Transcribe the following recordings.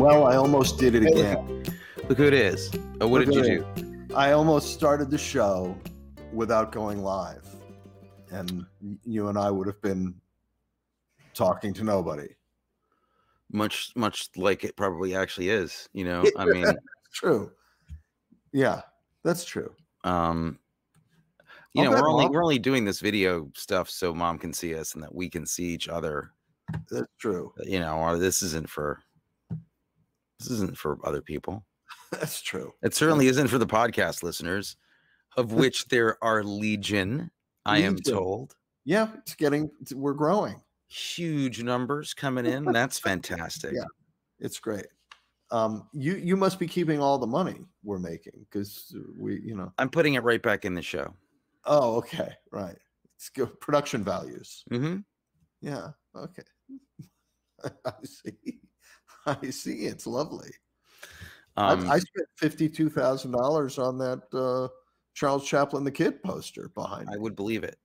Well, I almost did it again. Look who it is. Oh, what Look did you do? I almost started the show without going live, and you and I would have been talking to nobody. Much, much like it probably actually is. You know, I mean, True. Yeah, that's true. um, you I'll know, we're only Mom- we're only doing this video stuff so mom can see us and that we can see each other. That's true. You know, or this isn't for this isn't for other people. That's true. It certainly isn't for the podcast listeners, of which there are legion. I am Legion. told. Yeah, it's getting. We're growing. Huge numbers coming in. That's fantastic. Yeah. It's great. Um, you you must be keeping all the money we're making because we, you know. I'm putting it right back in the show. Oh, okay, right. It's good production values. hmm Yeah. Okay. I see. I see. It's lovely. Um, I, I spent fifty-two thousand dollars on that uh, Charles Chaplin the Kid poster behind. I me. would believe it.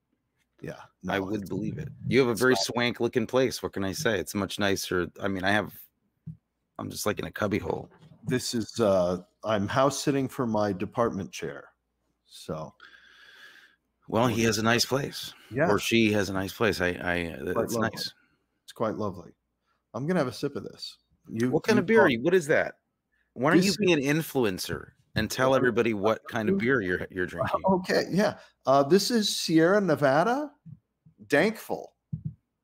Yeah. I would believe it. You have a very swank looking place. What can I say? It's much nicer. I mean, I have. I'm just like in a cubby hole. This is. Uh, I'm house sitting for my department chair. So Well, he has a nice place, yeah, or she has a nice place. I, I, uh, Quite it's nice. it's quite lovely. I'm gonna have a sip of this. You. What kind of beer? Are you? What is that? Why don't you be an influencer and tell everybody what kind of beer you're you're drinking? Okay, yeah. Uh, this is Sierra Nevada, Dankful,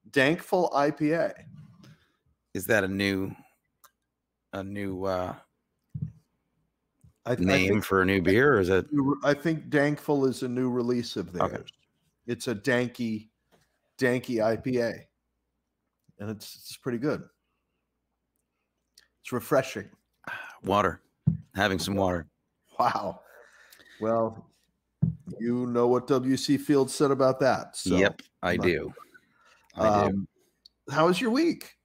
Dankful IPA. Is that a new, a new uh, I, I name think, for a new beer, or is it? I think Dankful is a new release of theirs. Okay. It's a danky, danky IPA, and it's it's pretty good. It's refreshing. Water. Having some water. Wow. Well, you know what W.C. Fields said about that. So, yep, I do. I do. um, how was your week?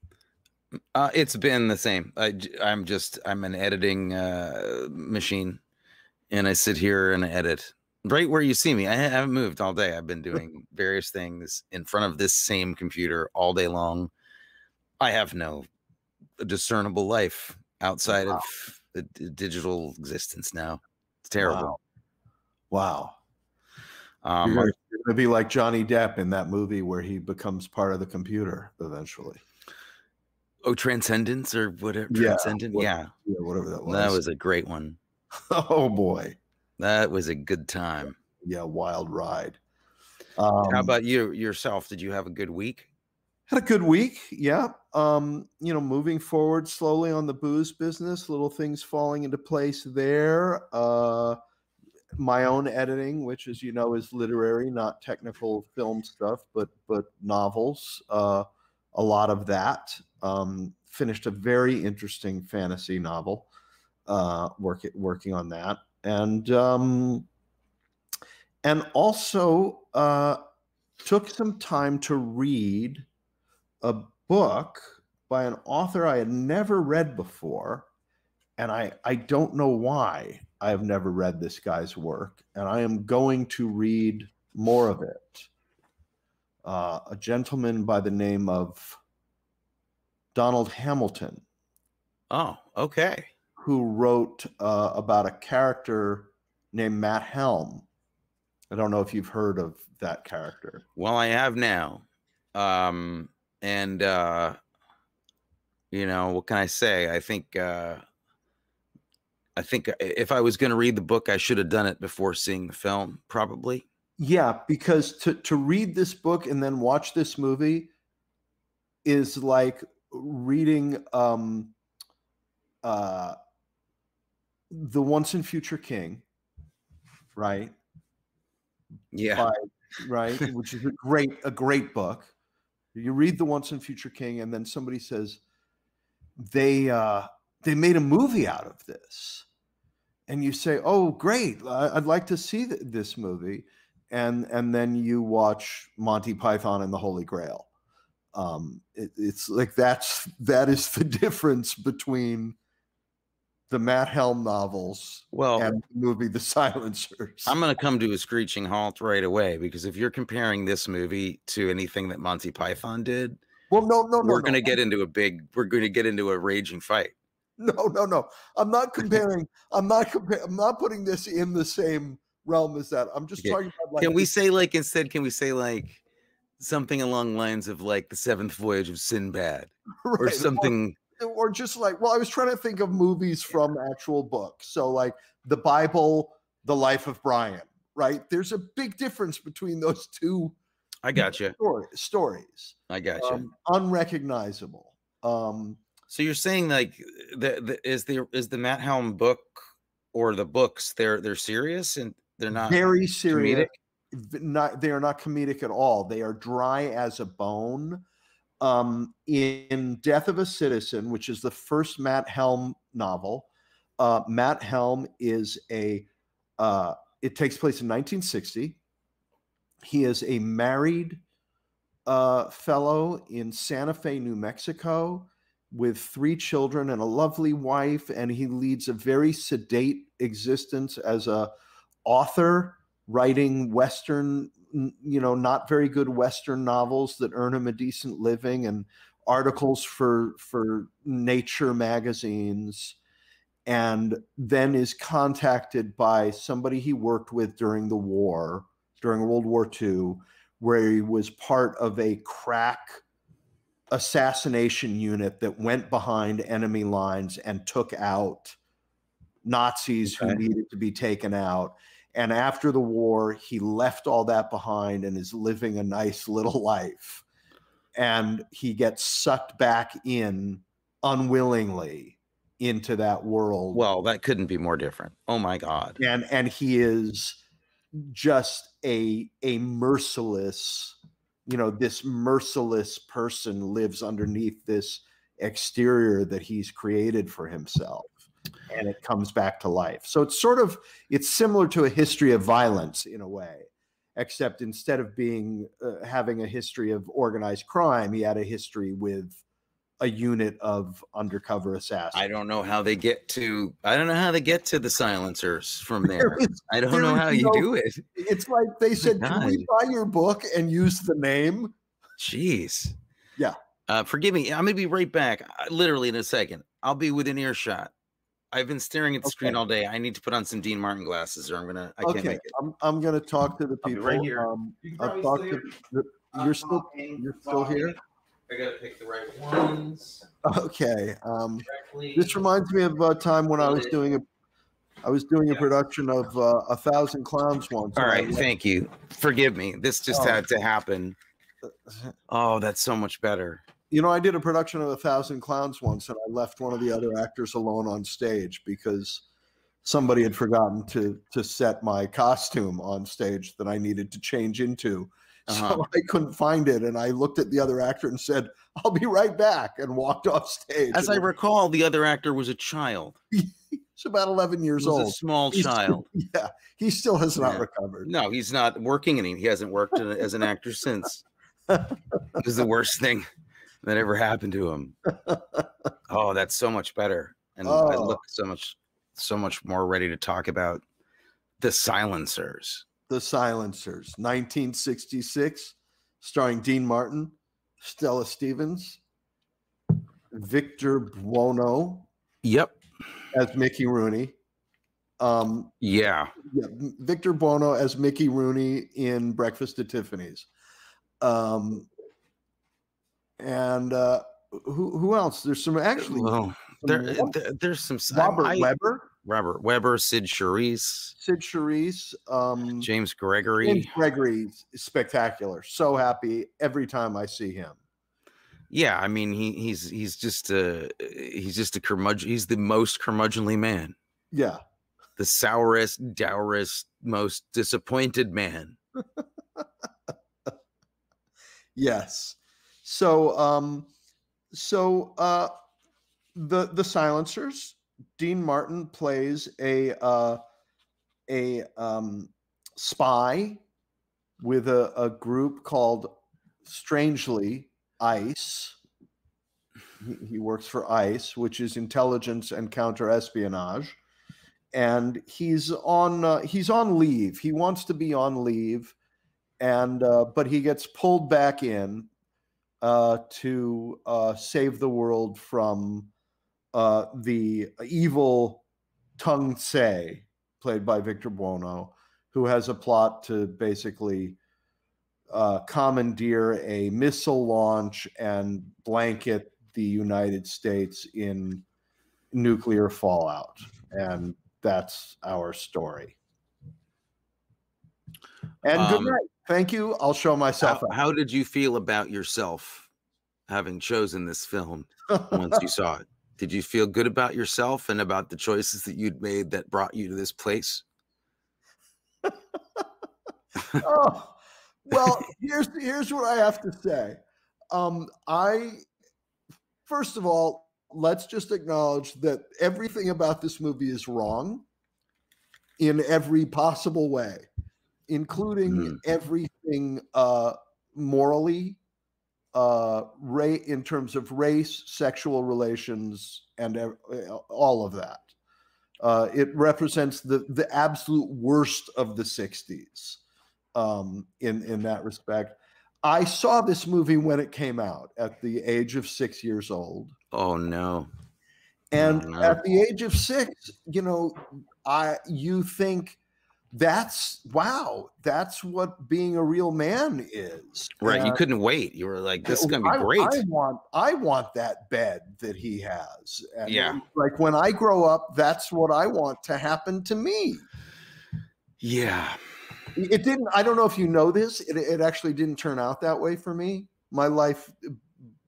Uh, it's been the same. I, am just I'm an editing uh, machine, and I sit here and edit right where you see me. I haven't moved all day. I've been doing various things in front of this same computer all day long. I have no discernible life outside Wow. of the digital existence now. It's terrible. Wow. Um, You're going to be like Johnny Depp in that movie where he becomes part of the computer eventually. oh, Transcendence or whatever. Yeah, Transcendent. what- yeah, Yeah, whatever that was. that was a great one. oh boy. That was a good time. Yeah, wild ride. Um, How about you yourself? Did you have a good week? Had a good week? Yeah. Um, you know, moving forward slowly on the booze business, little things falling into place there. Uh, my own editing, which, as you know, is literary, not technical film stuff, but but novels. Uh, a lot of that. Um, finished a very interesting fantasy novel. Uh, work, working on that, and um, and also uh, took some time to read a book by an author I had never read before. And I, I don't know why I have never read this guy's work. And I am going to read more of it. Uh, a gentleman by the name of Donald Hamilton, Oh, okay. who wrote uh, about a character named Matt Helm. I don't know if you've heard of that character. Well, I have now. Um, and uh, you know, what can I say? I think uh I think uh, if I was going to read the book, I should have done it before seeing the film, probably. Yeah, because to to read this book and then watch this movie is like reading um uh The Once and Future King, right? Yeah. By, right, which is a great a great book. You read The Once and Future King and then somebody says they uh they made a movie out of this. And you say, "Oh, great. I'd like to see th- this movie." and and then you watch Monty Python and the Holy Grail. Um, it, it's like that's that is the difference between the Matt Helm novels Well, and the movie The Silencers. I'm going to come to a screeching halt right away because if you're comparing this movie to anything that Monty Python did, well, no, no, no, we're no. going to get into a big, we're going to get into a raging fight. No, no, no. I'm not comparing. I'm not comparing. I'm not putting this in the same realm as that. I'm just Okay. talking about like can we say like instead? Can we say like something along lines of like the seventh voyage of Sinbad or right, something? Or just like well i was trying to think of movies from actual books. So like the bible the life of brian right? There's a big difference between those two I got you. story, stories I got you. um, unrecognizable. Um so you're saying like the, the is the is the Matt Helm book or the books they're they're serious and they're not very serious. comedic? not they are not comedic at all. They are dry as a bone um in death of a citizen which is the first matt helm novel uh matt helm is a uh it takes place in 1960 he is a married uh fellow in santa fe new mexico with three children and a lovely wife and he leads a very sedate existence as a author writing western you know not very good western novels that earn him a decent living and articles for for nature magazines. And then is contacted by somebody he worked with during the war during world war ii where he was part of a crack assassination unit that went behind enemy lines and took out nazis who needed to be taken out and after the war, he left all that behind and is living a nice little life. And he gets sucked back in unwillingly into that world. Well, that couldn't be more different. Oh my god. and and he is just a a merciless, you know, this merciless person lives underneath this exterior that he's created for himself and it comes back to life. So it's sort of it's similar to a history of violence in a way, except instead of being uh, having a history of organized crime, he had a history with a unit of undercover assassins. I don't know how they get to I don't know how they get to the silencers from there. There is- I don't know how you do it. it's like they said, "Can we buy your book and use the name?" Jeez. Yeah. Uh, forgive me. I'm gonna be right back. uh, Literally in a second. I'll be within earshot. I've been staring at the screen all day. I need to put on some Dean Martin glasses, or I'm gonna. I can't make it. I'm I'm gonna talk to the people. right here. Um, you I've talked to, the, you're still you're still here. I gotta pick the right ones okay. Um, this reminds me of a time when I was doing a, I was doing a production of uh, a thousand clowns once. All right, and thank you. Forgive me. This just Oh. had to happen. Oh, that's so much better. You know, I did a production of a thousand clowns once, and I left one of the other actors alone on stage because somebody had forgotten to to set my costume on stage that I needed to change into. Uh-huh. So I couldn't find it, and I looked at the other actor and said, "I'll be right back," and walked off stage. As I recall, the other actor was a child. he's about eleven He years was a old. small He's- child. Yeah, he still has not Yeah. recovered. No, he's not working any. He hasn't worked as an actor since. It was the worst thing that ever happened to him. Oh, that's so much better. And I Oh. look so much, so much more ready to talk about the silencers. The Silencers, 1966, starring Dean Martin, Stella Stevens, Victor Buono Yep. as Mickey Rooney. Um, Yeah. yeah, Victor Buono as Mickey Rooney in Breakfast at Tiffany's. Um, and uh, who who else? There's some actually there, there- there's some Robert I- Webber, Robert Webber, Cyd Charisse, Cyd Charisse, um, James Gregory. James Gregory is spectacular. So happy every time I see him. Yeah, I mean he he's he's just a he's just a curmudgeon. He's the most curmudgeonly man, Yeah, the sourest, dourest, most disappointed man. yes. So, um, so uh, the the Silencers. Dean Martin plays a uh, a um, spy with a, a group called Strangely ICE. He, he works for ICE, which is intelligence and counter espionage, and he's on uh, he's on leave. He wants to be on leave, and uh, but he gets pulled back in uh, to uh, save the world from uh, the evil Tung-Tze, played by Victor Buono, who has a plot to basically uh, commandeer a missile launch and blanket the United States in nuclear fallout. And that's our story. And um, good night. Thank you. I'll show myself. How, how, did you feel about yourself having chosen this film once you saw it? Did you feel good about yourself and about the choices that you'd made that brought you to this place? oh, well, here's here's what I have to say. Um, I first of all, let's just acknowledge that everything about this movie is wrong in every possible way, including mm. everything uh, morally, uh, ra- in terms of race, sexual relations, and uh, all of that. Uh, it represents the the absolute worst of the '60s um, in in that respect. I saw this movie when it came out at the age of six years old. Oh no! And oh, no. at the age of six, you know, I you think that's wow, that's what being a real man is. Right. And you couldn't wait. You were like, this is oh, gonna be great. I, I want I want that bed that he has. And yeah. Like when I grow up, that's what I want to happen to me. Yeah. It didn't. I don't know if you know this. It, it actually didn't turn out that way for me. My life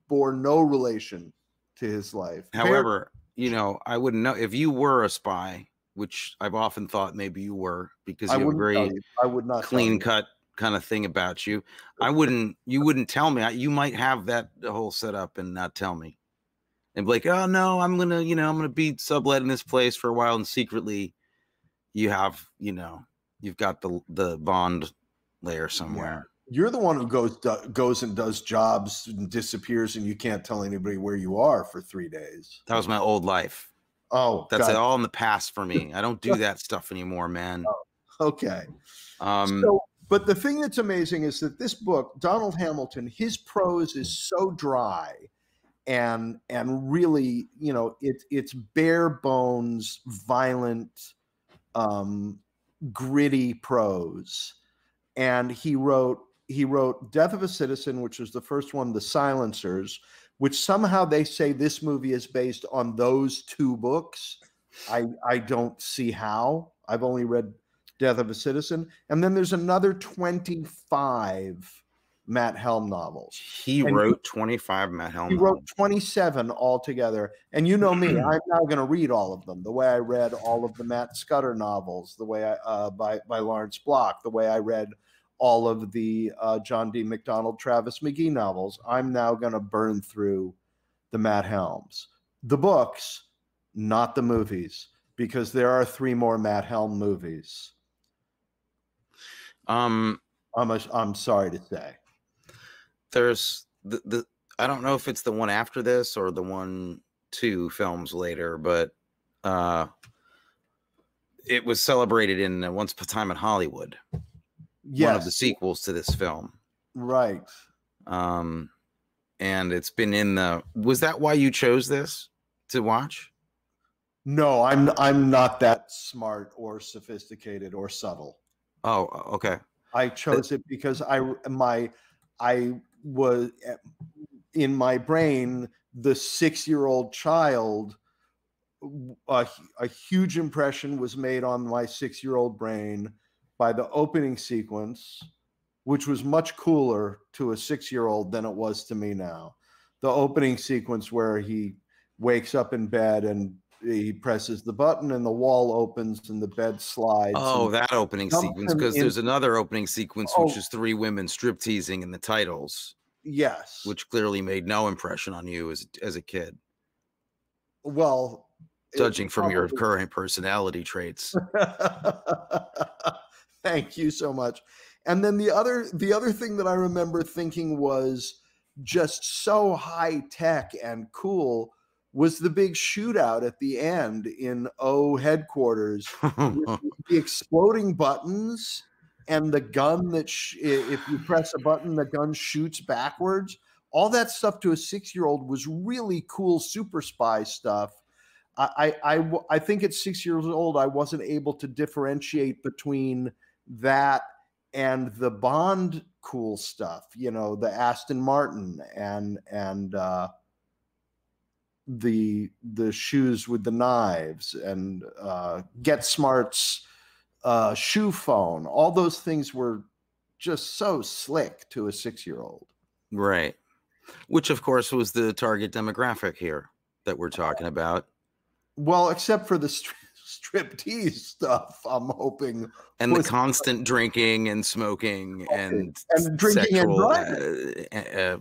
bore no relation to his life. However, you know, I wouldn't know if you were a spy, which I've often thought maybe you were because you have a very. I would not clean cut kind of thing about you. I wouldn't. You wouldn't tell me. You might have that whole setup and not tell me, and be like, "Oh no, I'm gonna, you know, I'm gonna be subletting this place for a while," and secretly, you have, you know, you've got the the bond layer somewhere. Yeah. You're the one who goes goes and does jobs and disappears, and you can't tell anybody where you are for three days. That was my old life. Oh, that's God. all in the past for me. I don't do that stuff anymore, man. Oh, okay. Um, so, but the thing that's amazing is that this book, Donald Hamilton, his prose is so dry and and really, you know, it, it's bare bones, violent, um, gritty prose. And he wrote he wrote Death of a Citizen, which was the first one, The Silencers, which somehow they say this movie is based on those two books. I I don't see how. I've only read Death of a Citizen, and then there's another 25 Matt Helm novels. He and wrote 25 Matt Helm. He wrote 27 altogether. And you know me, I'm now going to read all of them. The way I read all of the Matt Scudder novels, the way I uh, by by Lawrence Block, the way I read all of the uh, John D. MacDonald, Travis McGee novels. I'm now going to burn through the Matt Helms, the books, not the movies, because there are three more Matt Helm movies. Um, I'm a, I'm sorry to say there's the, the I don't know if it's the one after this or the one two films later, but uh it was celebrated in uh, Once Upon a Time in Hollywood. Yes. One of the sequels to this film. Right. Um and it's been in the was that why you chose this to watch? No, I'm I'm not that smart or sophisticated or subtle. Oh, okay. I chose it because I my I was in my brain the six year old child a, a, huge impression was made on my six year old brain by the opening sequence which was much cooler to a six year old than it was to me now the opening sequence where he wakes up in bed and he presses the button and the wall opens and the bed slides. Oh, that opening sequence because there's another opening sequence oh, which is three women strip teasing in the titles. Yes, which clearly made no impression on you as as a kid. Well, judging from probably... your current personality traits. Thank you so much. And then the other the other thing that I remember thinking was just so high tech and cool was the big shootout at the end in O headquarters. the exploding buttons and the gun that sh- if you press a button, the gun shoots backwards. All that stuff to a six year old was really cool super spy stuff I, I, I, I think at six years old, I wasn't able to differentiate between that and the Bond cool stuff, you know, the Aston Martin and and uh, the the shoes with the knives and uh, Get Smart's uh, shoe phone. All those things were just so slick to a six year old. Right. Which, of course, was the target demographic here that we're talking about. Well, except for the striptease stuff, I'm hoping. And the constant drinking and smoking and, and drinking and driving. uh, uh,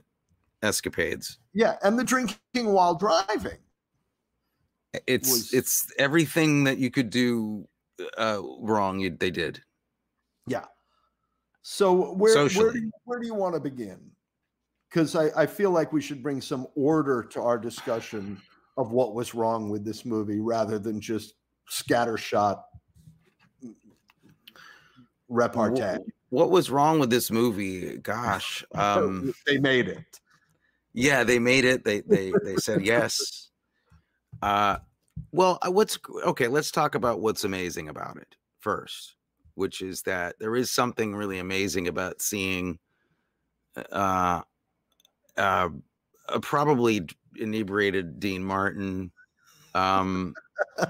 escapades. Yeah, and the drinking while driving. It's was- it's everything that you could do uh, wrong. You, they did. Yeah. So where where do you, where do you want to begin? Because I, I feel like we should bring some order to our discussion of what was wrong with this movie rather than just scattershot repartee. Wh- What was wrong with this movie? Gosh. Um, they made it. Yeah, they made it. They they they said yes. Uh well, uh, what's okay, let's talk about what's amazing about it first, which is that there is something really amazing about seeing uh uh a probably inebriated Dean Martin um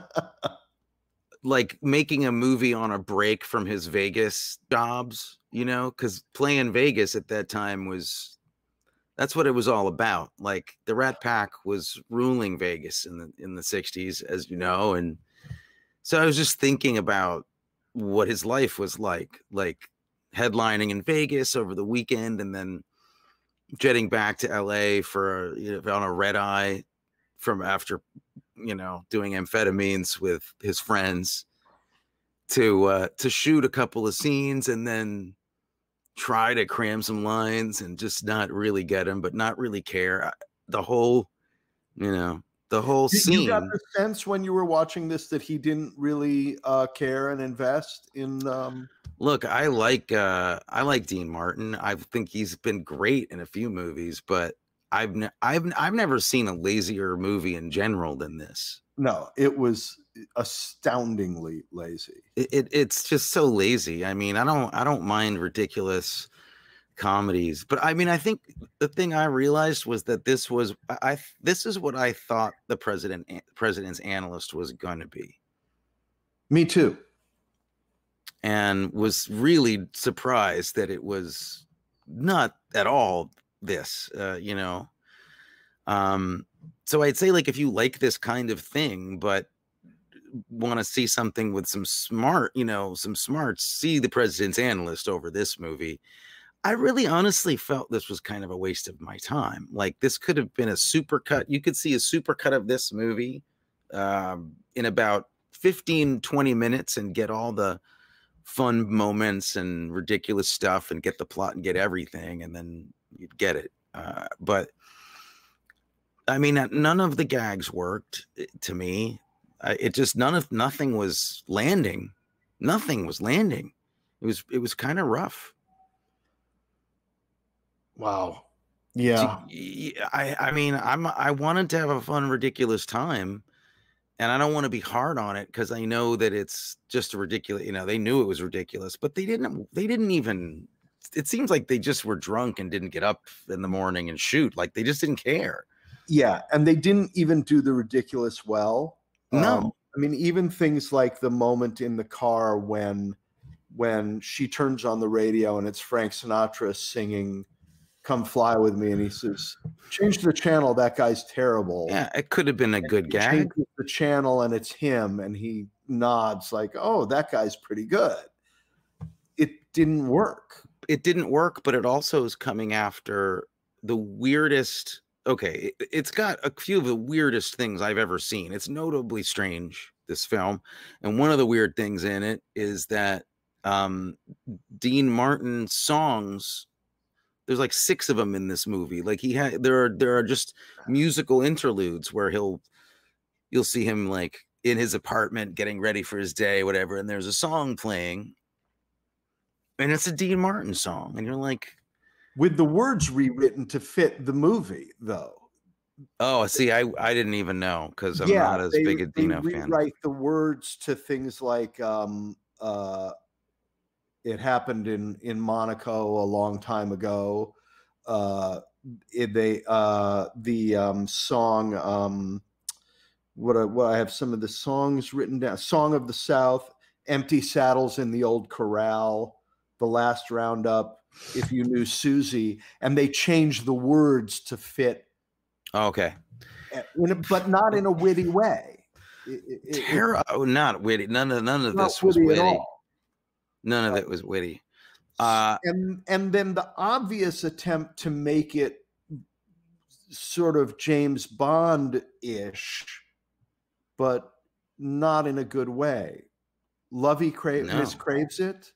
like making a movie on a break from his Vegas jobs, you know, cuz playing Vegas at that time was that's what it was all about. Like the Rat Pack was ruling Vegas in the in the 60s as you know and so I was just thinking about what his life was like like headlining in Vegas over the weekend and then jetting back to LA for you know, on a red eye from after you know doing amphetamines with his friends to uh to shoot a couple of scenes and then try to cram some lines and just not really get them but not really care I- the whole you know the whole You- scene You got the sense when you were watching this that he didn't really uh, care and invest in. Um, Look, I like uh I like Dean Martin. I think he's been great in a few movies, but I've ne- I've I've never seen a lazier movie in general than this. no, it was eh, astoundingly lazy. It, it it's just so lazy. I mean, I don't I don't mind ridiculous comedies, but I mean, I think the thing I realized was that this was I, I this is what I thought the president president's analyst was going to be. Me too. and was really surprised that it was not at all this uh, you know? Um so i'd say like if you like this kind of thing but want to see something with some smart you know some smarts see the president's analyst over this movie i really honestly felt this was kind of a waste of my time. Like this could have been a super cut you could see a super cut of this movie um, in about 15 20 minutes and get all the fun moments and ridiculous stuff and get the plot and get everything and then you'd get it uh, but i mean uh, none of the gags worked eh, to me I, it just none of nothing was landing nothing was landing it was it was kind of rough Wow. To- Yeah. I mean I'm I wanted to have a fun ridiculous time and I don't want to be hard on it because I know that it's just a ridiculous you know they knew it was ridiculous but they didn't they didn't even it seems like they just were drunk and didn't get up in the morning and shoot like they just didn't care Yeah. And they didn't even do the ridiculous well. No. Um, I mean, even things like the moment in the car when when she turns on the radio and it's Frank Sinatra singing Come Fly With Me and he says, Change the channel, that guy's terrible. yeah it could have been a good He gag the channel and it's him and he nods like, "Oh, that guy's pretty good." It didn't work. It didn't work, but it also is coming after the weirdest. Okay, it, it's got a few of the weirdest things I've ever seen. It's notably strange, this film. And one of the weird things in it is that um, Dean Martin's songs, there's like six of them in this movie. Like he had, there are, there are just musical interludes where he'll, you'll see him like in his apartment getting ready for his day, whatever. And there's a song playing and it's a Dean Martin song, and you're like, With the words rewritten to fit the movie, though. Oh, see, I I didn't even know because I'm not as they, big a they Dino fan. rewrite the words to things like um, uh, "It happened in in Monaco a long time ago." Uh, it, they uh, the um, song um, what I, what I have some of the songs written down. "Song of the South," "Empty Saddles in the Old Corral," "The Last Roundup," "If You Knew Susie," and they changed the words to fit Okay. in a, but not in a witty way. It- it- oh, not witty. None of none of this was witty witty. at all. None of it was witty. Uh, and and then the obvious attempt to make it sort of James Bond ish, but not in a good way. Lovey cra- No. miscraves it.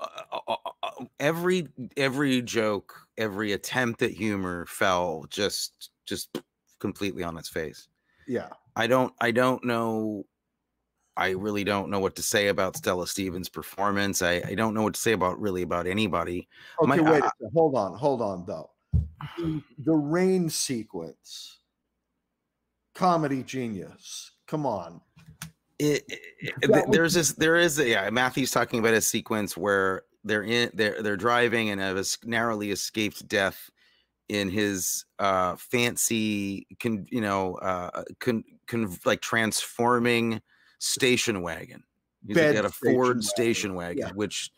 Uh, uh, uh, every every joke, every attempt at humor fell just just completely on its face. Yeah, I don't I don't know I really don't know what to say about Stella Stevens' performance. I, I don't know what to say about really about anybody. Okay, My- wait. I- hold on, hold on. Though the, the rain sequence, comedy genius. Come on. It, it- it- That th- was- there's this there is a, yeah Matthew's talking about a sequence where they're in they're they're driving and have narrowly escaped death in his uh fancy can you know uh con, con like transforming station wagon he's Bed got a ford wagon, station wagon yeah. which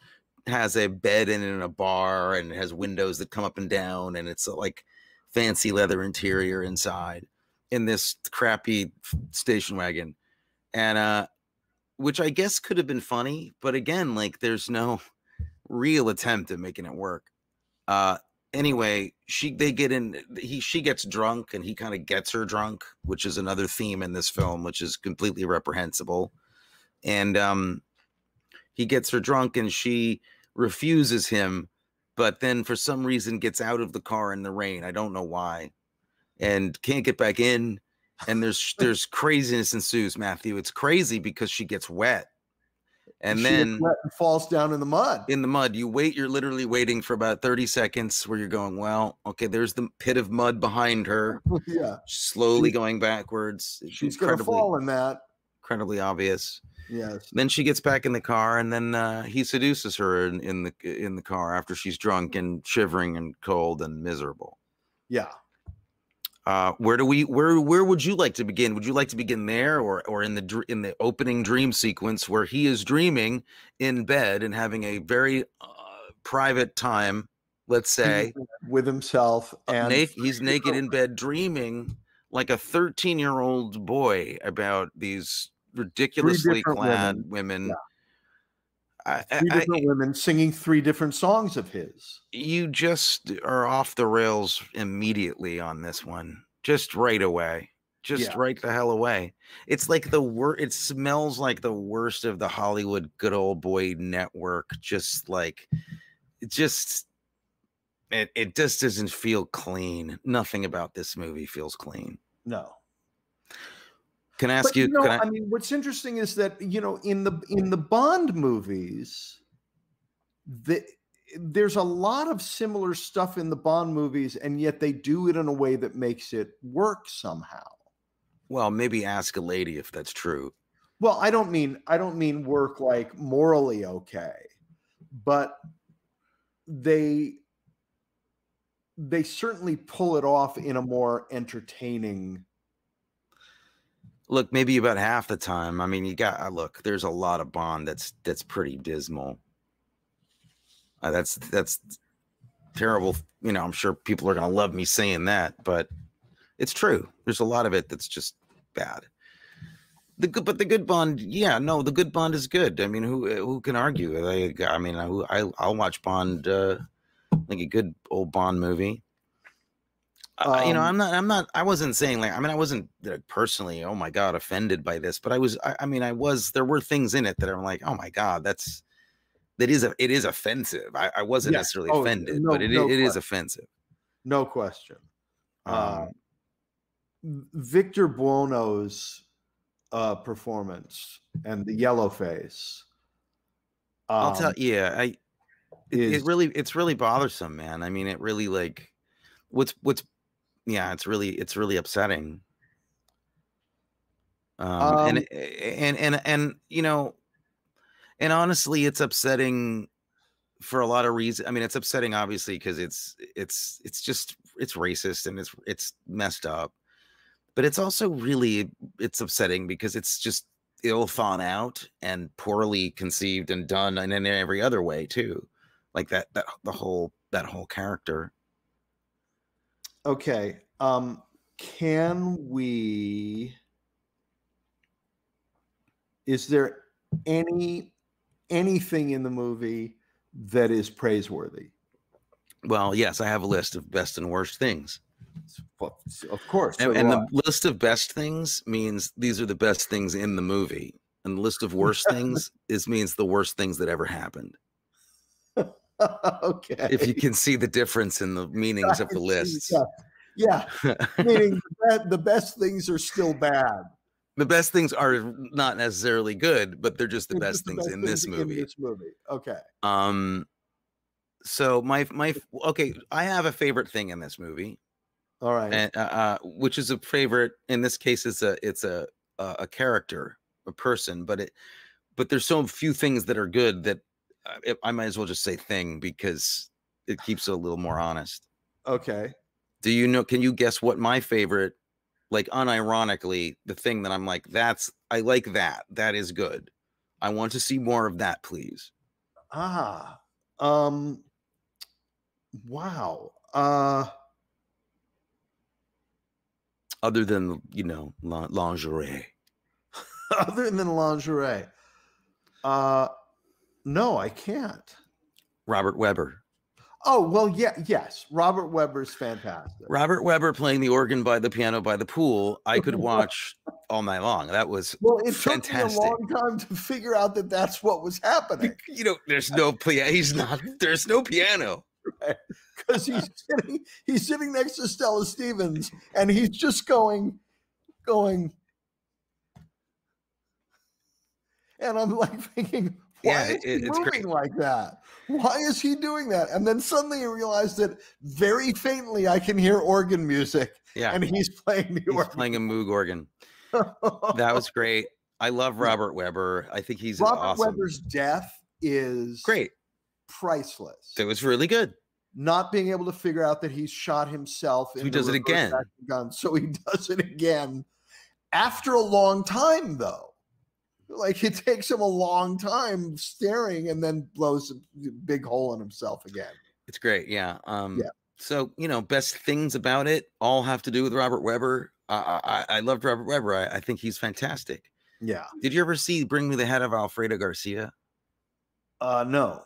has a bed in it and a bar and has windows that come up and down and it's a, like fancy leather interior inside in this crappy station wagon and uh which i guess could have been funny but again like there's no real attempt at making it work. Uh anyway she they get in he she gets drunk and he kind of gets her drunk which is another theme in this film which is completely reprehensible. And um he gets her drunk and she refuses him but then for some reason gets out of the car in the rain. I don't know why and can't get back in and there's there's craziness ensues matthew it's crazy because she gets wet and She then wet and falls down in the mud. in the mud you wait you're literally waiting for about 30 seconds where you're going well okay there's the pit of mud behind her yeah, slowly She- going backwards It's she's gonna fall in that. incredibly obvious Yes. then she gets back in the car and then uh, he seduces her in, in the in the car after she's drunk and shivering and cold and miserable Yeah. Uh, where do we where where would you like to begin? Would you like to begin there or or in the in the opening dream sequence where he is dreaming in bed and having a very uh, private time, let's say, with himself and na- he's naked in bed dreaming like a 13-year-old boy about these ridiculously clad women. women. Yeah. I, I, three I- different women singing three different songs of his. you just are off the rails immediately on this one just right away just Yeah. right the hell away it's like the wor it smells like the worst of the hollywood good old boy network just like it just it, it just doesn't feel clean nothing about this movie feels clean No. Can i ask But you, you know, can I, I, mean, what's interesting is that you know, in the in the Bond movies, the, there's a lot of similar stuff in the Bond movies, and yet they do it in a way that makes it work somehow. well maybe ask a lady if that's true Well, I don't mean I don't mean work like morally okay, but they they certainly pull it off in a more entertaining. Look maybe about half the time i mean you got uh, look there's a lot of bond that's that's pretty dismal. Uh, that's that's terrible you know i'm sure people are to love me saying that but it's true. There's a lot of it that's just bad. The good but the good bond yeah no the good bond is good. I mean who who can argue? I, I mean I, I i'll watch bond uh like a good old bond movie uh, you know, Um, I'm not. I'm not. I wasn't saying like. I mean, I wasn't uh, personally. Oh my god, offended by this, but I was. I, I mean, I was. There were things in it that I'm like, oh my god, that's that is a. It is offensive. I, I wasn't Yeah. necessarily Oh, offended, no- but it, no it is offensive. No question. Um, Um, Victor Buono's uh, performance and the yellow face. I'll um, tell. Yeah, I. It, is it really. It's really bothersome, man. I mean, it really like. What's what's yeah, it's really it's really upsetting. Um, Um, and and and and you know, and honestly, it's upsetting for a lot of reasons. I mean, it's upsetting obviously because it's it's it's just it's racist and it's it's messed up. But it's also really it's upsetting because it's just ill thought out and poorly conceived and done and in every other way too. Like that that the whole that whole character. Okay. Um, can we? Is there any anything in the movie that is praiseworthy? Well, yes, I have a list of best and worst things. Well, of course. so And, and the list of best things means these are the best things in the movie. And the list of worst things is means the worst things that ever happened. Okay. If you can see the difference in the meanings of the lists. Yeah. yeah. Meaning the, the best things are still bad. the best things are not necessarily good, but they're just the best just the things best in this things movie. In this movie. Okay. Um so my my okay, I have a favorite thing in this movie. All right. and uh, uh, which is a favorite in this case it's a it's a a, a character a person but it but there's so few things that are good that i might as well just say thing because it keeps it a little more honest okay. do you know can you guess what my favorite like unironically the thing that i'm like that's i like that that is good i want to see more of that please Ah. Um. Wow. Uh. other than you know lingerie other than lingerie. Uh. No, I can't. Robert Webber Oh well, yeah, yes. Robert Webber's fantastic. Robert Webber playing the organ by the piano by the pool, I could watch all night long. That was Well, it fantastic. took me a long time to figure out that that's what was happening you know, there's no piano. He's not. There's no piano. because he's sitting he's sitting next to Stella Stevens and he's just going, going, and I'm like thinking, why Yeah, is it- he it's moving great. like that? Why is he doing that? And then suddenly I realized that very faintly I can hear organ music, Yeah, and he's playing the organ. he's organ. playing a Moog organ. That was great. I love Robert Webber. I think he's Robert awesome. Webber's death is Great. priceless. It was really good. Not being able to figure out that he shot himself. So in he the does it again. Gun, so he does it again after a long time, though. Like it takes him a long time staring, and then blows a big hole in himself again. It's great. Yeah. Um, Yeah. So you know, best things about it all have to do with Robert Webber. I I, I loved Robert Webber. I, I think he's fantastic. Yeah. Did you ever see Bring Me the Head of Alfredo Garcia? Uh, no.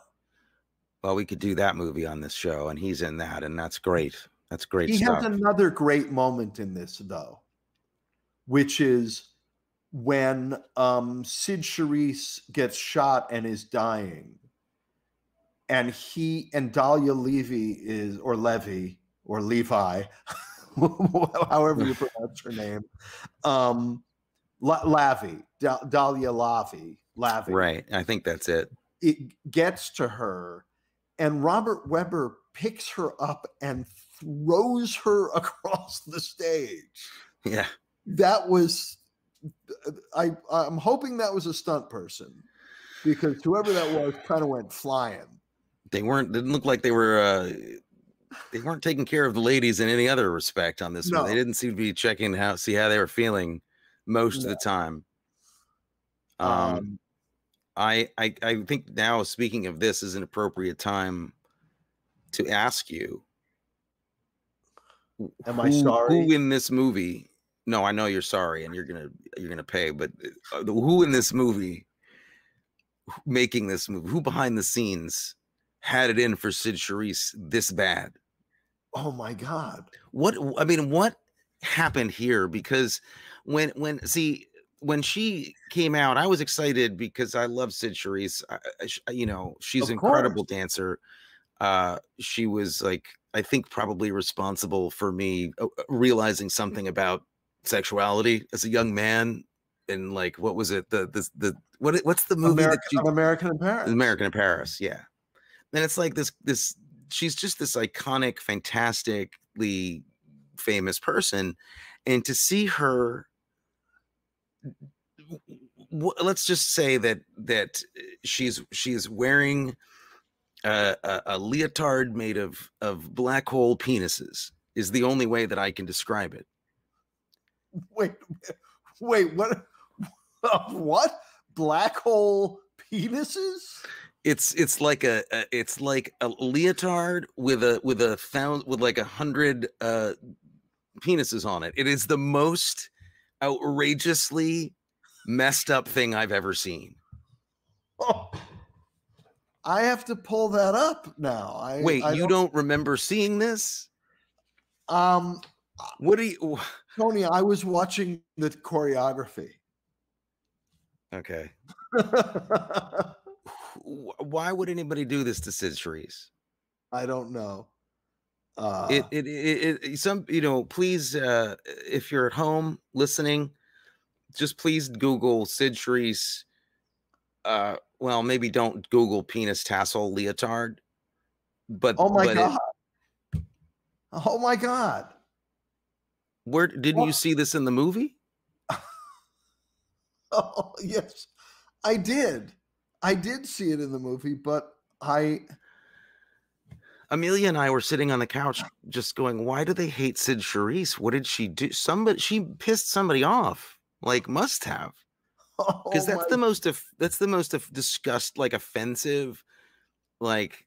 Well, we could do that movie on this show, and he's in that, and that's great. That's great he stuff. has another great moment in this though which is when um Cyd Charisse gets shot and is dying and he and Daliah levy is or levy or levi however you pronounce her name um La- lavi Da- Daliah Lavi lavi right. I think that's it. it gets to her and Robert Webber picks her up and throws her across the stage Yeah. that was i i'm hoping that was a stunt person because whoever that was kind of went flying They weren't. Didn't look like they were. uh They weren't taking care of the ladies in any other respect on this one. They didn't seem to be checking how see how they were feeling most of the time. Um, um, I, I I think now speaking of this is an appropriate time to ask you. wh- Am I who- sorry? Who in this movie? No, I know you're sorry, and you're gonna you're gonna pay. But uh, who in this movie, making this movie, who behind the scenes had it in for Cyd Charisse this bad? oh my god what i mean what happened here because when when see when she came out i was excited because i love Cyd Charisse. I, I, you know she's an incredible dancer uh she was like i think probably responsible for me uh, uh, realizing something about sexuality as a young man and like what was it the the, the what what's the movie american, she, american in paris American in Paris, yeah. And it's like this this she's just this iconic, fantastically famous person, and to see her. Let's just say that that uh, she's she's wearing a, a, a leotard made of of black hole penises is the only way that I can describe it. Wait, wait, what? what? Black hole penises? It's it's like a, a it's like a leotard with a with a thousand with like a hundred uh penises on it. It is the most outrageously messed up thing I've ever seen. Oh, I have to pull that up now. I Wait, I you don't remember seeing this? Um, What do you? Tony, I was watching the choreography. Okay. Why would anybody do this to Cyd Charisse? I don't know. Uh, it, it, it, it, some, you know, please, uh, if you're at home listening, just please Google Cyd Charisse. Uh, well, maybe don't Google penis tassel leotard, but oh my but it- god! oh my god! Where didn't you see this in the movie? Oh yes, I did. I did see it in the movie, but I Amelia and I were sitting on the couch just going, why do they hate Cyd Charisse? What did she do? Somebody she pissed somebody off. Like must have. oh Because that's my- the most of that's the most of disgust like offensive like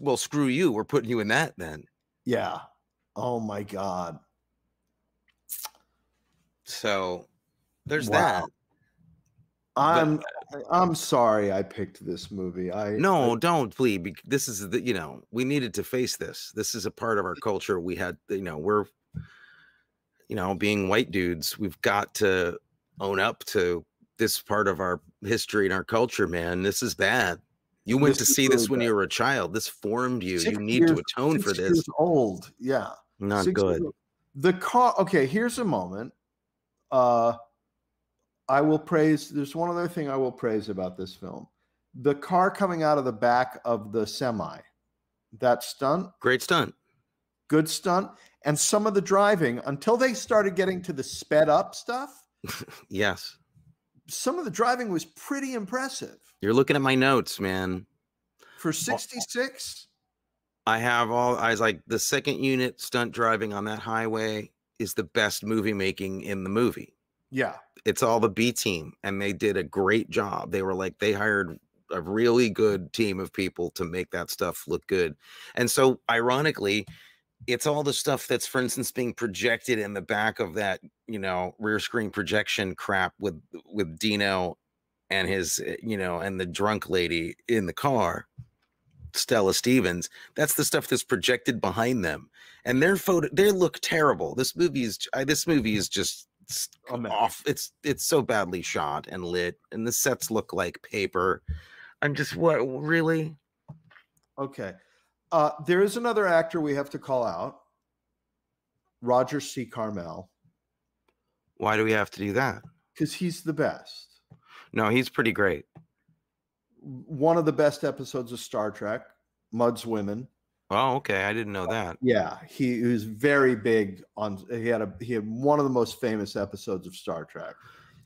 well screw you we're putting you in that then yeah. Oh my god! So there's Wow. that I'm I'm sorry I picked this movie. I no don't please this is the you know we needed to face this this is a part of our culture we had you know we're you know being white dudes we've got to own up to this part of our history and our culture man this is bad you went to see this really when bad. you were a child this formed you Six you need to years- atone for this old. Yeah. not Six good. The car. Okay, here's a moment. Uh, I will praise. There's one other thing I will praise about this film: the car coming out of the back of the semi. That stunt, great stunt good stunt, and some of the driving until they started getting to the sped up stuff. yes Some of the driving was pretty impressive You're looking at my notes, man. for 66. I have all I was like the second unit stunt driving on that highway is the best movie making in the movie. Yeah, It's all the B team and they did a great job. They were like they hired a really good team of people to make that stuff look good. And so ironically, it's all the stuff that's for instance being projected in the back of that, you know, rear screen projection crap with with Dino and his eh, you know and the drunk lady in the car Stella Stevens. That's the stuff that's projected behind them, and their photo they look terrible. This movie is I- this movie is just mess. off. It's it's so badly shot and lit, and the sets look like paper. I'm just what really? Okay. Uh, there is another actor we have to call out Roger C. Carmel, Why do we have to do that? because he's the best. No, he's pretty great. One of the best episodes of Star Trek, Mudd's Women. Oh, okay. I didn't know that. Yeah, he was very big on. He had a he had one of the most famous episodes of Star Trek,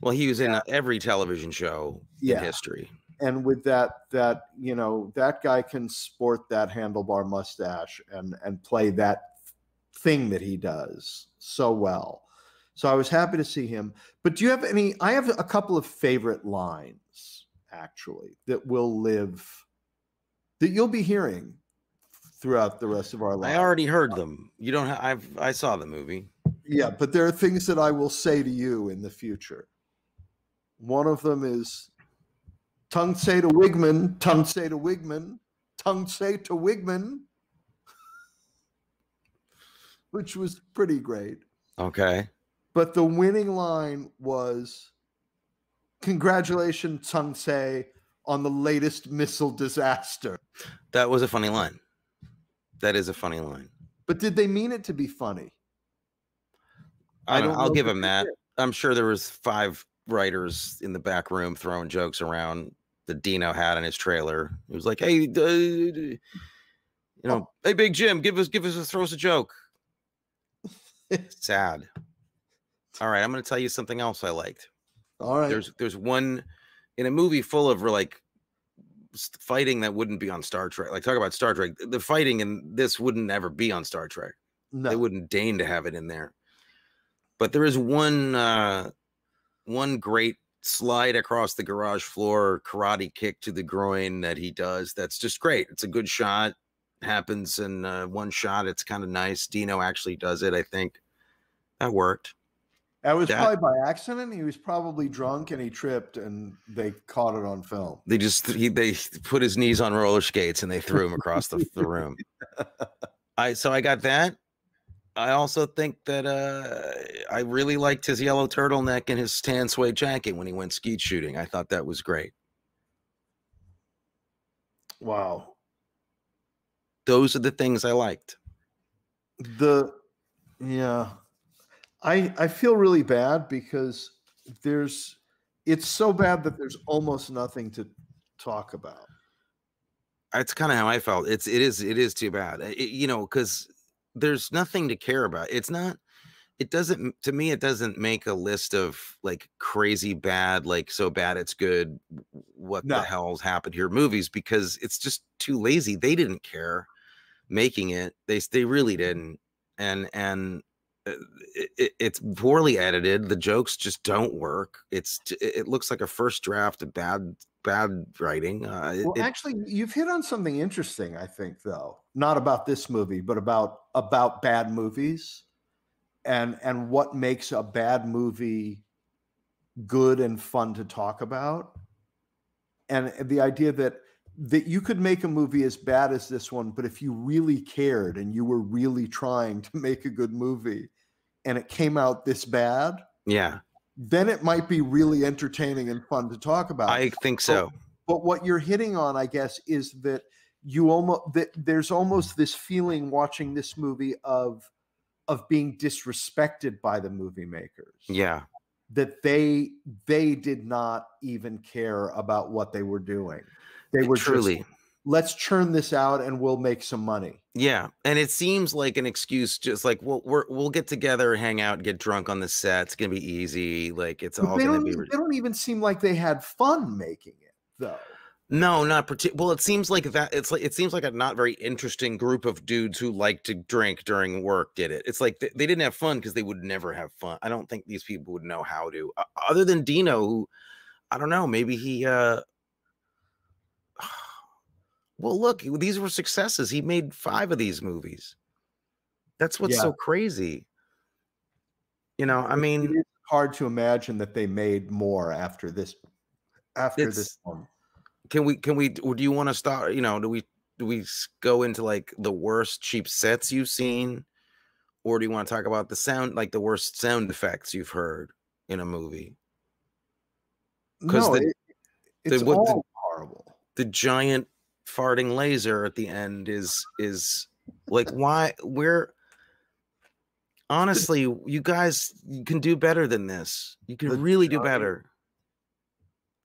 Well, he was in uh, every television show Yeah. in history. and with that that you know that guy can sport that handlebar mustache and and play that thing that he does so well. So I was happy to see him. But do you have any? I have a couple of favorite lines actually that will live that you'll be hearing throughout the rest of our life. I already heard them. You don't have. I've I saw the movie. Yeah, but there are things that I will say to you in the future. One of them is Tung-Tze to Wigman, Tung-Tze to Wigman, Tung-Tze to Wigman, which was pretty great. Okay. But the winning line was congratulations, Tung-Tze, on the latest missile disaster. That was a funny line. That is a funny line. But did they mean it to be funny? I don't. don't I'll give him that. did. I'm sure there was five writers in the back room throwing jokes around that Dino had in his trailer. He was like, "Hey, uh, you know, hey, Big Jim, give us, give us, a, throw us a joke." Sad. All right, I'm going to tell you something else I liked. All right. There's there's one in a movie full of like fighting that wouldn't be on Star Trek. Like talk about Star Trek. The fighting in this wouldn't ever be on Star Trek. no. They wouldn't deign to have it in there. But there is one uh one great slide across the garage floor karate kick to the groin that he does. That's just great. It's a good shot. Happens in uh, one shot. It's kind of nice. Dino actually does it. I think that worked. That was that- probably by accident. He was probably drunk and he tripped, and they caught it on film. They just he, they put his knees on roller skates and they threw him across the, the room. I so I got that. I also think that uh I really liked his yellow turtleneck and his tan suede jacket when he went skeet shooting. I thought that was great. Wow. Those are the things I liked. The yeah, I I feel really bad because there's it's so bad that there's almost nothing to talk about. That's kind of how I felt. It's it is it is too bad. It- you know, because there's nothing to care about. It's not. It doesn't to me. It doesn't make a list of like crazy bad, like so bad it's good. What No. the hell's happened here? Movies because it's just too lazy. They didn't care making it. They they really didn't. And and it, it- it's poorly edited. The jokes just don't work. It's it it looks like a first draft of bad bad writing. Uh, Well, it- actually, you've hit on something interesting. I think, though, not about this movie, but about about bad movies, and and what makes a bad movie good and fun to talk about, and the idea that that you could make a movie as bad as this one, but if you really cared and you were really trying to make a good movie, and it came out this bad, yeah. then it might be really entertaining and fun to talk about. I think so. but what you're hitting on i guess is that you almost that there's almost this feeling watching this movie of of being disrespected by the movie makers Yeah. that they they did not even care about what they were doing they were truly. just, let's churn this out and we'll make some money Yeah, and it seems like an excuse, just like we'll we're, we'll get together, hang out, get drunk on the set. It's gonna be easy. Like it's all gonna don't, be. they don't even seem like they had fun making it though No, not particular. Well, it seems like that. It's like it seems like a not very interesting group of dudes who like to drink during work did it. It's like they, they didn't have fun because they would never have fun. I don't think these people would know how to. Uh, other than Dino, who I don't know, maybe he. uh Well, look, these were successes. He made five of these movies. That's what's Yeah. so crazy. You know, I mean, it is hard to imagine that they made more after this after this one can we can we do you want to start you know do we do we go into like the worst cheap sets you've seen or do you want to talk about the sound like the worst sound effects you've heard in a movie 'Cause no, the- it, it's the- all horrible. the giant farting laser at the end is is like why we're honestly you guys you can do better than this. You can The really do better.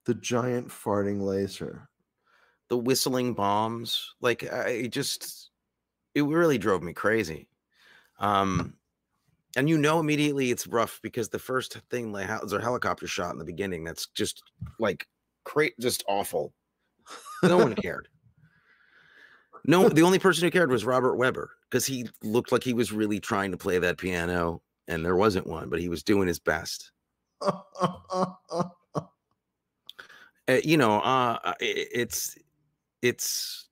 The giant farting laser. the whistling bombs like i just it really drove me crazy. Um and you know immediately it's rough because the first thing like how- there's a helicopter shot in the beginning that's just like great just awful. No one cared no the only person who cared was robert webber because he looked like he was really trying to play that piano and there wasn't one but he was doing his best. Uh, you know uh i- i- it's it's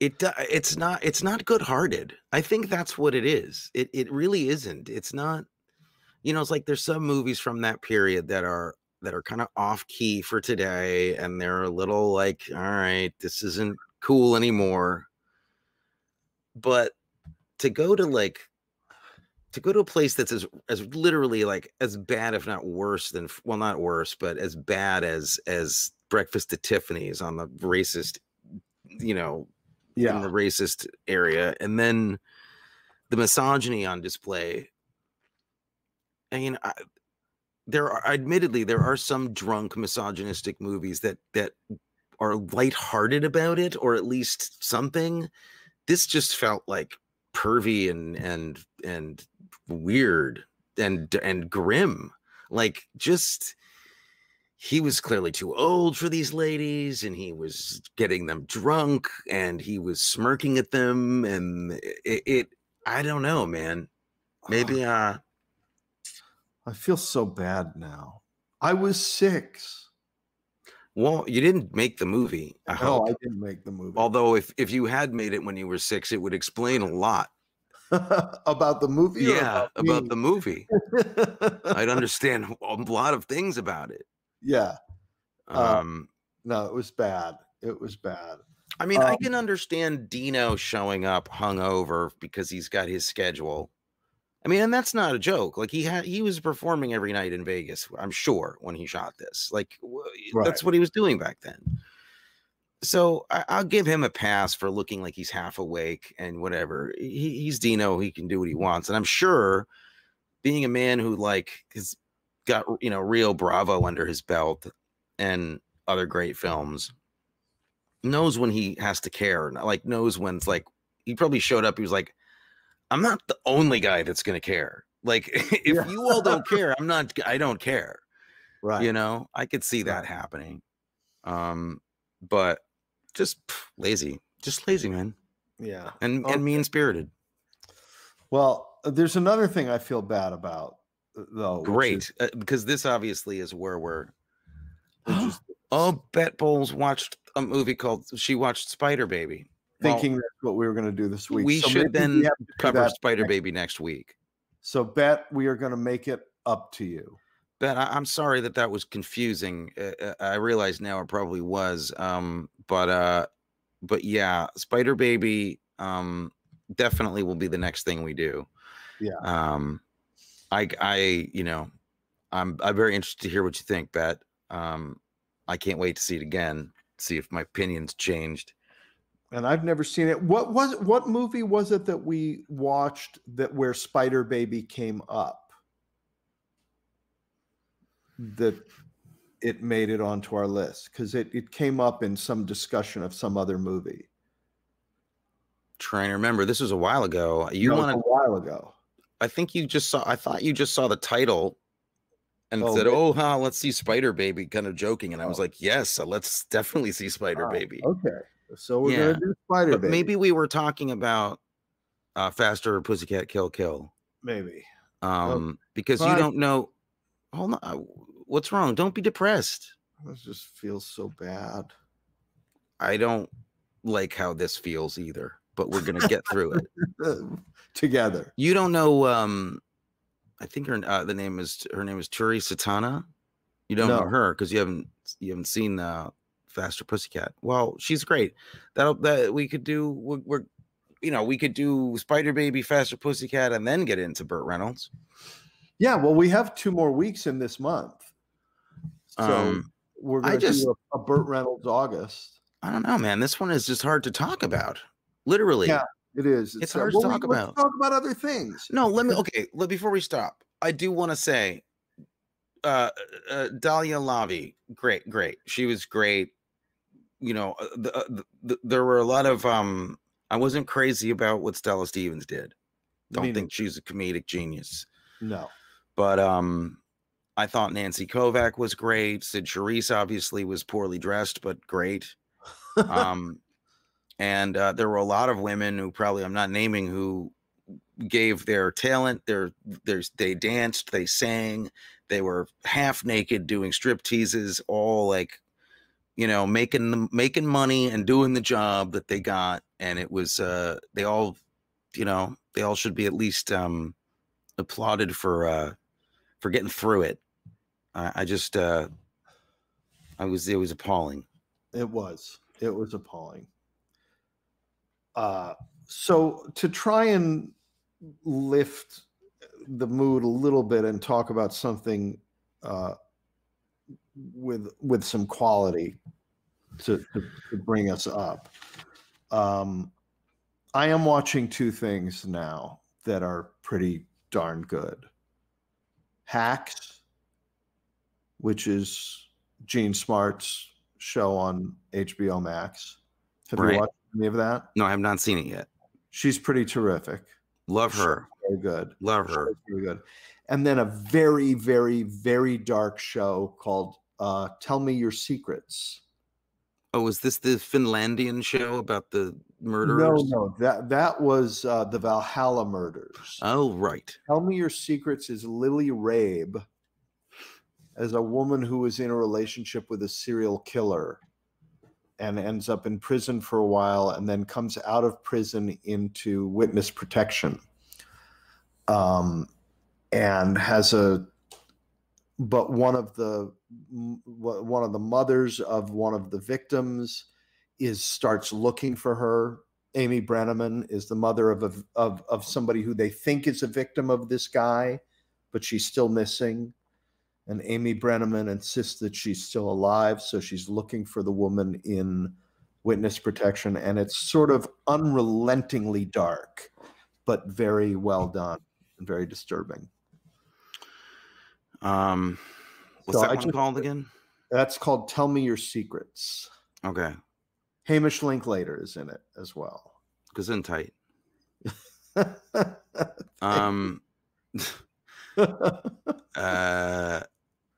it it's not it's not good hearted i think that's what it is. It it really isn't. It's not you know it's like there's some movies from that period that are that are kind of off key for today and they're a little like all right this isn't cool anymore but to go to like to go to a place that's as as literally like as bad if not worse than well not worse but as bad as as breakfast at tiffany's on the racist you know in yeah. the racist area and then the misogyny on display i mean I, there are admittedly there are some drunk misogynistic movies that that are lighthearted about it or at least something this just felt like pervy and and and weird and and grim like just he was clearly too old for these ladies and he was getting them drunk and he was smirking at them and it, it i don't know man maybe uh I feel so bad now. I was six. Well you didn't make the movie i No, hope I didn't make the movie. although if if you had made it when you were six it would explain a lot about the movie? yeah about me? the movie i'd understand a lot of things about it yeah. Uh, um No, it was bad. It was bad. I mean, I Um, can understand Dino showing up hungover because he's got his schedule. I mean, and that's not a joke. Like he had, he was performing every night in Vegas. I'm sure when he shot this. Like w- that's what he was doing back then. So I, I'll give him a pass for looking like he's half awake and whatever. He, he's Dino. He can do what he wants, and I'm sure, being a man who like has got you know Rio Bravo under his belt and other great films, knows when he has to care. Like knows when it's like he probably showed up. He was like, "I'm not the only guy that's gonna care. Like if Yeah. you all don't care, I'm not. I don't care. Right. You know, I could see that happening. Um, but just pff, lazy, just lazy, man, yeah. and Okay. and mean spirited. Well, there's another thing I feel bad about, uh, though. Great, is- uh, because this obviously is where we're. Oh, Bet Bowles watched a movie called. She watched Spider Baby. Well, thinking that's what we were going to do this week. we So should we then do cover Spider next- Baby next week. So, bet we are going to make it up to you. Ben, I, I'm sorry that that was confusing. Uh, uh, I realize now it probably was. Um, but uh, but yeah, Spider Baby um definitely will be the next thing we do. Yeah. Um, I I you know, I'm I'm very interested to hear what you think, Bet. Um, I can't wait to see it again. See if my opinions changed. And I've never seen it. What was what movie was it that we watched that where Spider Baby came up? That it made it onto our list because it, it came up in some discussion of some other movie. Trying to remember, this was a while ago. You was want a while ago. I think you just saw. I thought you just saw the title and Oh, said, really? "Oh, huh, let's see Spider Baby," kind of joking, and I was Oh. like, "Yes, let's definitely see Spider Ah, Baby." Okay. So we're Yeah. gonna do Spider But Baby. maybe we were talking about uh, Faster Pussycat Kill Kill, maybe. um, because you don't know. Hold on, uh, what's wrong? Don't be depressed. This just feels so bad. I don't like how this feels either, but we're gonna get through it. Together. You don't know. Um, I think her uh, the name is her name is Tura Satana. You don't know her because you haven't you haven't seen uh, Faster Pussycat. Well, she's great. That'll that we could do. We're, we're you know we could do Spider Baby, Faster Pussycat, and then get into Burt Reynolds. Yeah, well, we have two more weeks in this month. So Um, we're I gonna just- do a, a Burt Reynolds August. I don't know, man. This one is just hard to talk about. Literally. Yeah. It is. It's uh, hard to well, we- talk let's about. Talk about other things. No, let me. Okay, let, before we stop, I do want to say, uh, uh, Daliah Lavi, great, great. She was great. You know, uh, the, uh, the, the, there were a lot of. um I wasn't crazy about what Stella Stevens did. Don't think she's a comedic genius, No. but um, I thought Nancy Kovack was great. Cyd Charisse obviously was poorly dressed, but great. um, and uh, there were a lot of women who probably I'm not naming who gave their talent. Their there's they danced, they sang, they were half naked doing strip teases, all like you know making the making money and doing the job that they got, and it was uh they all you know they all should be at least um applauded for uh for getting through it. I, I just uh I was it was appalling. It was. It was appalling. Uh, so to try and lift the mood a little bit and talk about something uh, with with some quality to, to, to bring us up. Um, I am watching two things now that are pretty darn good. Hacks, which is Jean Smart's show on HBO Max. Have Right. you watched any of that? No, I have not seen it yet. She's pretty terrific. Love her. Very good. Love her. Very good. And then a very, very, very dark show called uh, "Tell Me Your Secrets." Oh, is this the Finlandian show about the murderers? no, no, that that was uh, the Valhalla murders. Oh, right. Tell Me Your Secrets is Lily Rabe as a woman who is in a relationship with a serial killer and ends up in prison for a while and then comes out of prison into witness protection. Um, and has a but one of the one of the mothers of one of the victims is starts looking for her Amy Brenneman is the mother of, a, of of somebody who they think is a victim of this guy, but she's still missing. And Amy Brenneman insists that she's still alive, so she's looking for the woman in witness protection, and it's sort of unrelentingly dark, but very well done and very disturbing. Um, what's So that I one just- called again? That's called "Tell Me Your Secrets." Okay, Hamish Linklater is in it as well. Because in tight. Um, uh,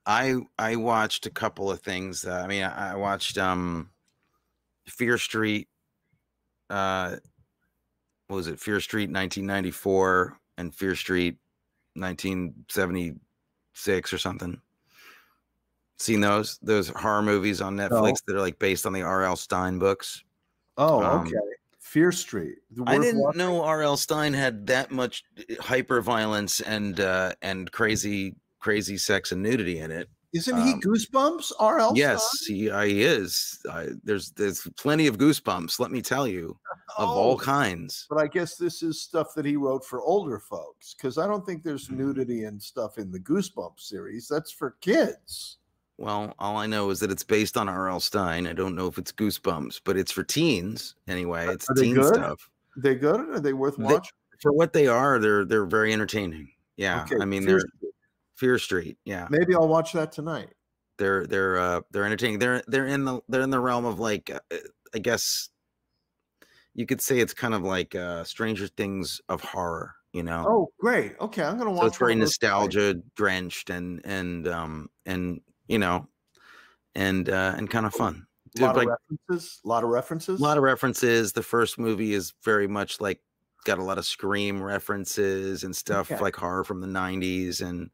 I I watched a couple of things. Uh, I mean, I, I watched um, Fear Street. Uh, what was it? Fear Street, 1994, and Fear Street, 1976 or something. Seen those those horror movies on Netflix that are like based on the R.L. Stine books? oh, Um, okay. Fear Street. I didn't watching? know R.L. Stine had that much hyper violence and uh, and crazy crazy sex and nudity in it. Isn't he um, Goosebumps? R.L. yes, Stine? he, uh, he is. I, there's there's plenty of goosebumps. Let me tell you, of Oh, all kinds. But I guess this is stuff that he wrote for older folks because I don't think there's Mm. nudity and stuff in the Goosebumps series. That's for kids. Well, all I know is that it's based on R.L. Stine. I don't know if it's Goosebumps, but it's for teens anyway. It's teen good? stuff. They good? Are they worth They- watching? For what they are, they're they're very entertaining. Yeah, Okay, I mean Fear they're Street. Fear Street. Yeah. Maybe I'll watch that tonight. they're they're uh they're entertaining they're they're in the they're in the realm of like uh, i guess you could say it's kind of like uh stranger things of horror you know Oh, great. Okay, I'm gonna watch. so it's very one of those tonight. nostalgia drenched and and um and you know and uh and kind of fun. A lot like of references. A lot of references. a lot of references. The first movie is very much like got a lot of scream references and stuff Okay. like horror from the 90s and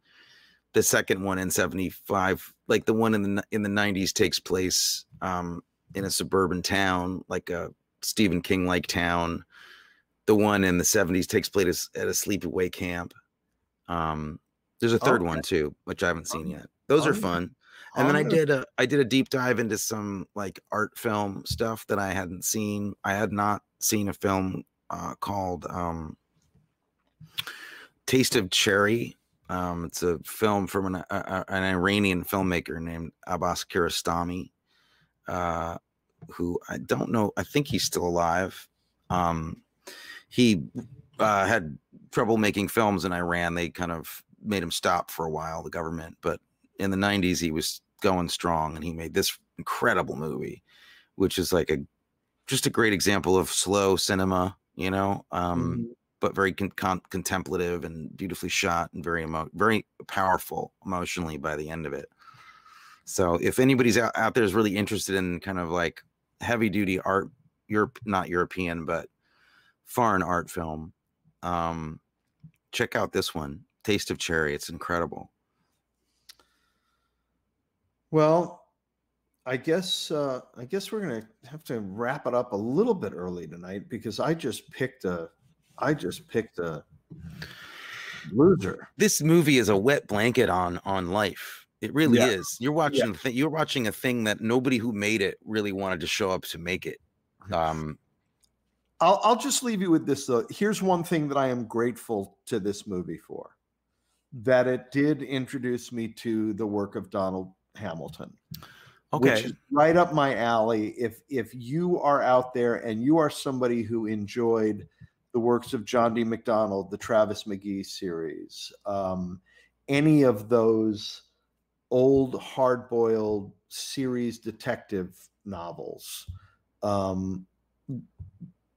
the second one in 75 like the one in the in the 90s takes place um in a suburban town like a Stephen King like town. The one in the 70s takes place at a sleepaway camp. Um there's a third one too which I haven't seen yet. Those Oh, are fun and then I did a I did a deep dive into some like art film stuff that I hadn't seen. I had not seen a film uh, called um, Taste of Cherry. Um, it's a film from an, a, a- an Iranian filmmaker named Abbas Kiarostami, uh, who I don't know. I think he's still alive. Um, he uh, had trouble making films in Iran. They kind of made him stop for a while, the government. But in the 90s, he was going strong and he made this incredible movie, which is like a just a great example of slow cinema, you know, um, Mhm. but very con- con- contemplative and beautifully shot and very emo- very powerful emotionally by the end of it. So if anybody's out, out there is really interested in kind of like heavy duty art, Europe, not European, but foreign art film, um, check out this one, Taste of Cherry. It's incredible. Well, I guess uh, I guess we're gonna have to wrap it up a little bit early tonight because I just picked a I just picked a loser. this movie is a wet blanket on on life. It really Yeah. is. You're watching the thing. You're watching a thing that nobody who made it really wanted to show up to make it. Um, I'll I'll just leave you with this though. Here's one thing that I am grateful to this movie for. That it did introduce me to the work of Donald Hamilton. okay. which is right up my alley. If if you are out there and you are somebody who enjoyed the works of John D. MacDonald, the Travis McGee series, um, any of those old hard-boiled series detective novels, um,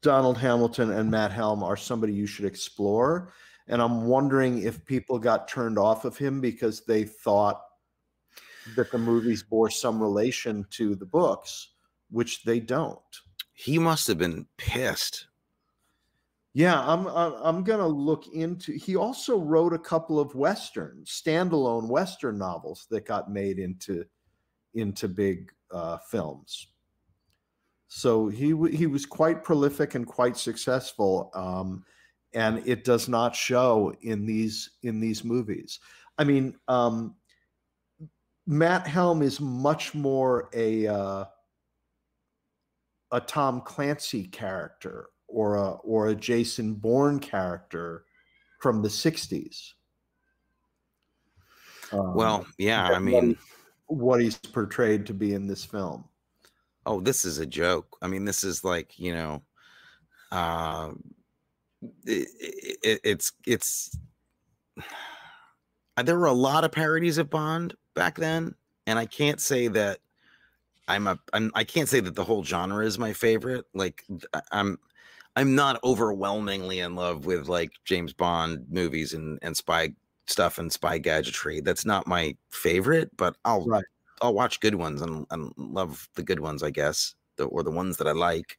Donald Hamilton and Matt Helm are somebody you should explore. And I'm wondering if people got turned off of him because they thought that the movies bore some relation to the books, which they don't. He must have been pissed. Yeah, I'm I'm, I'm gonna look into. He also wrote a couple of western standalone western novels that got made into into big uh, films. So he he was quite prolific and quite successful, um, and it does not show in these in these movies. I mean, um, Matt Helm is much more a uh, a Tom Clancy character or a or a Jason Bourne character from the '60s. Um, well, yeah, I mean, what he's portrayed to be in this film. Oh, this is a joke. I mean, this is like you know, uh, it, it, it's it's. There were a lot of parodies of Bond back then, and I can't say that I'm a I'm, I can't say that the whole genre is my favorite. Like I'm I'm not overwhelmingly in love with like James Bond movies and and spy stuff and spy gadgetry. That's not my favorite, but I'll right. I'll watch good ones and, and love the good ones, I guess, the, or the ones that I like.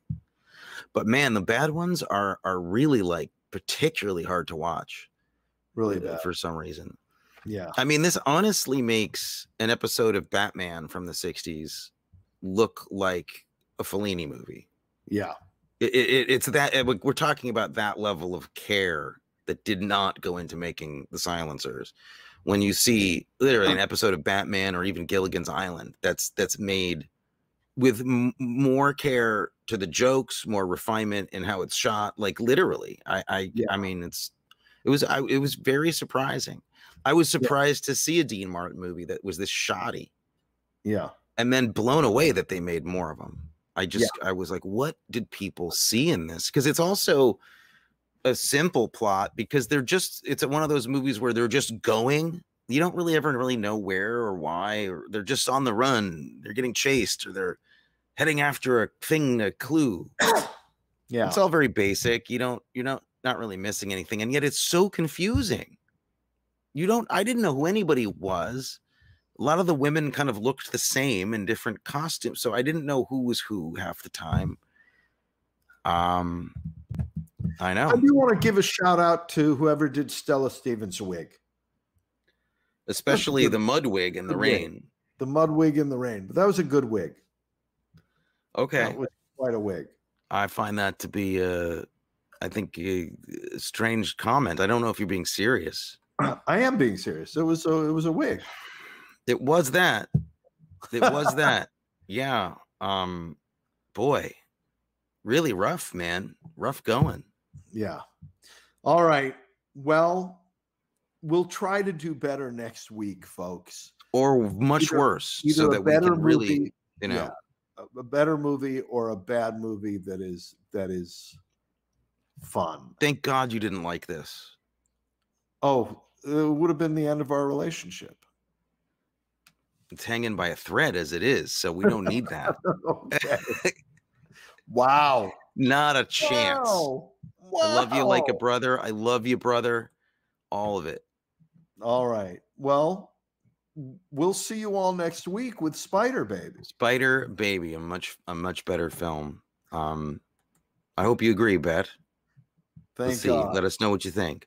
But man, the bad ones are are really like particularly hard to watch. Really bad. for some reason. Yeah. I mean, this honestly makes an episode of Batman from the 60s look like a Fellini movie. Yeah. It, it, it's that eh, we're talking about that level of care that did not go into making the silencers. When you see literally an episode of Batman or even Gilligan's Island, that's that's made with m- more care to the jokes, more refinement in how it's shot. Like literally, I I, yeah. I mean, it's it was I, it was very surprising. I was surprised yeah. to see a Dean Martin movie that was this shoddy. Yeah. And then blown away that they made more of them. I just yeah. I was like, what did people see in this? Because it's also a simple plot because they're just it's one of those movies where they're just going. You don't really ever really know where or why, or they're just on the run, they're getting chased, or they're heading after a thing, a clue. Yeah. It's all very basic. You don't, you're not not really missing anything. And yet it's so confusing you don't i didn't know who anybody was. A lot of the women kind of looked the same in different costumes so i didn't know who was who half the time. Um i know. i do want to give a shout out to whoever did stella stevens wig. Especially the mud wig in the, the rain. Wig. the mud wig in the rain but that was a good wig. Okay. that was quite a wig. I find that to be a i think a strange comment. I don't know if you're being serious I am being serious. It was a, it was a wig. It was that. It was that. Yeah. Um boy. Really rough, man. Rough going. Yeah. All right. Well, we'll try to do better next week, folks. Or much either, worse. Either so that we can movie, really, you know, yeah, a better movie or a bad movie that is that is fun. Thank God you didn't like this. Oh, it would have been the end of our relationship. It's hanging by a thread as it is, so we don't need that. wow. Not a chance. Wow. Wow. I love you like a brother. I love you, brother. All of it. All right. Well, we'll see you all next week with Spider Baby. Spider Baby, a much a much better film. Um, I hope you agree, Bet. Thank Let's see. God. Let us know what you think.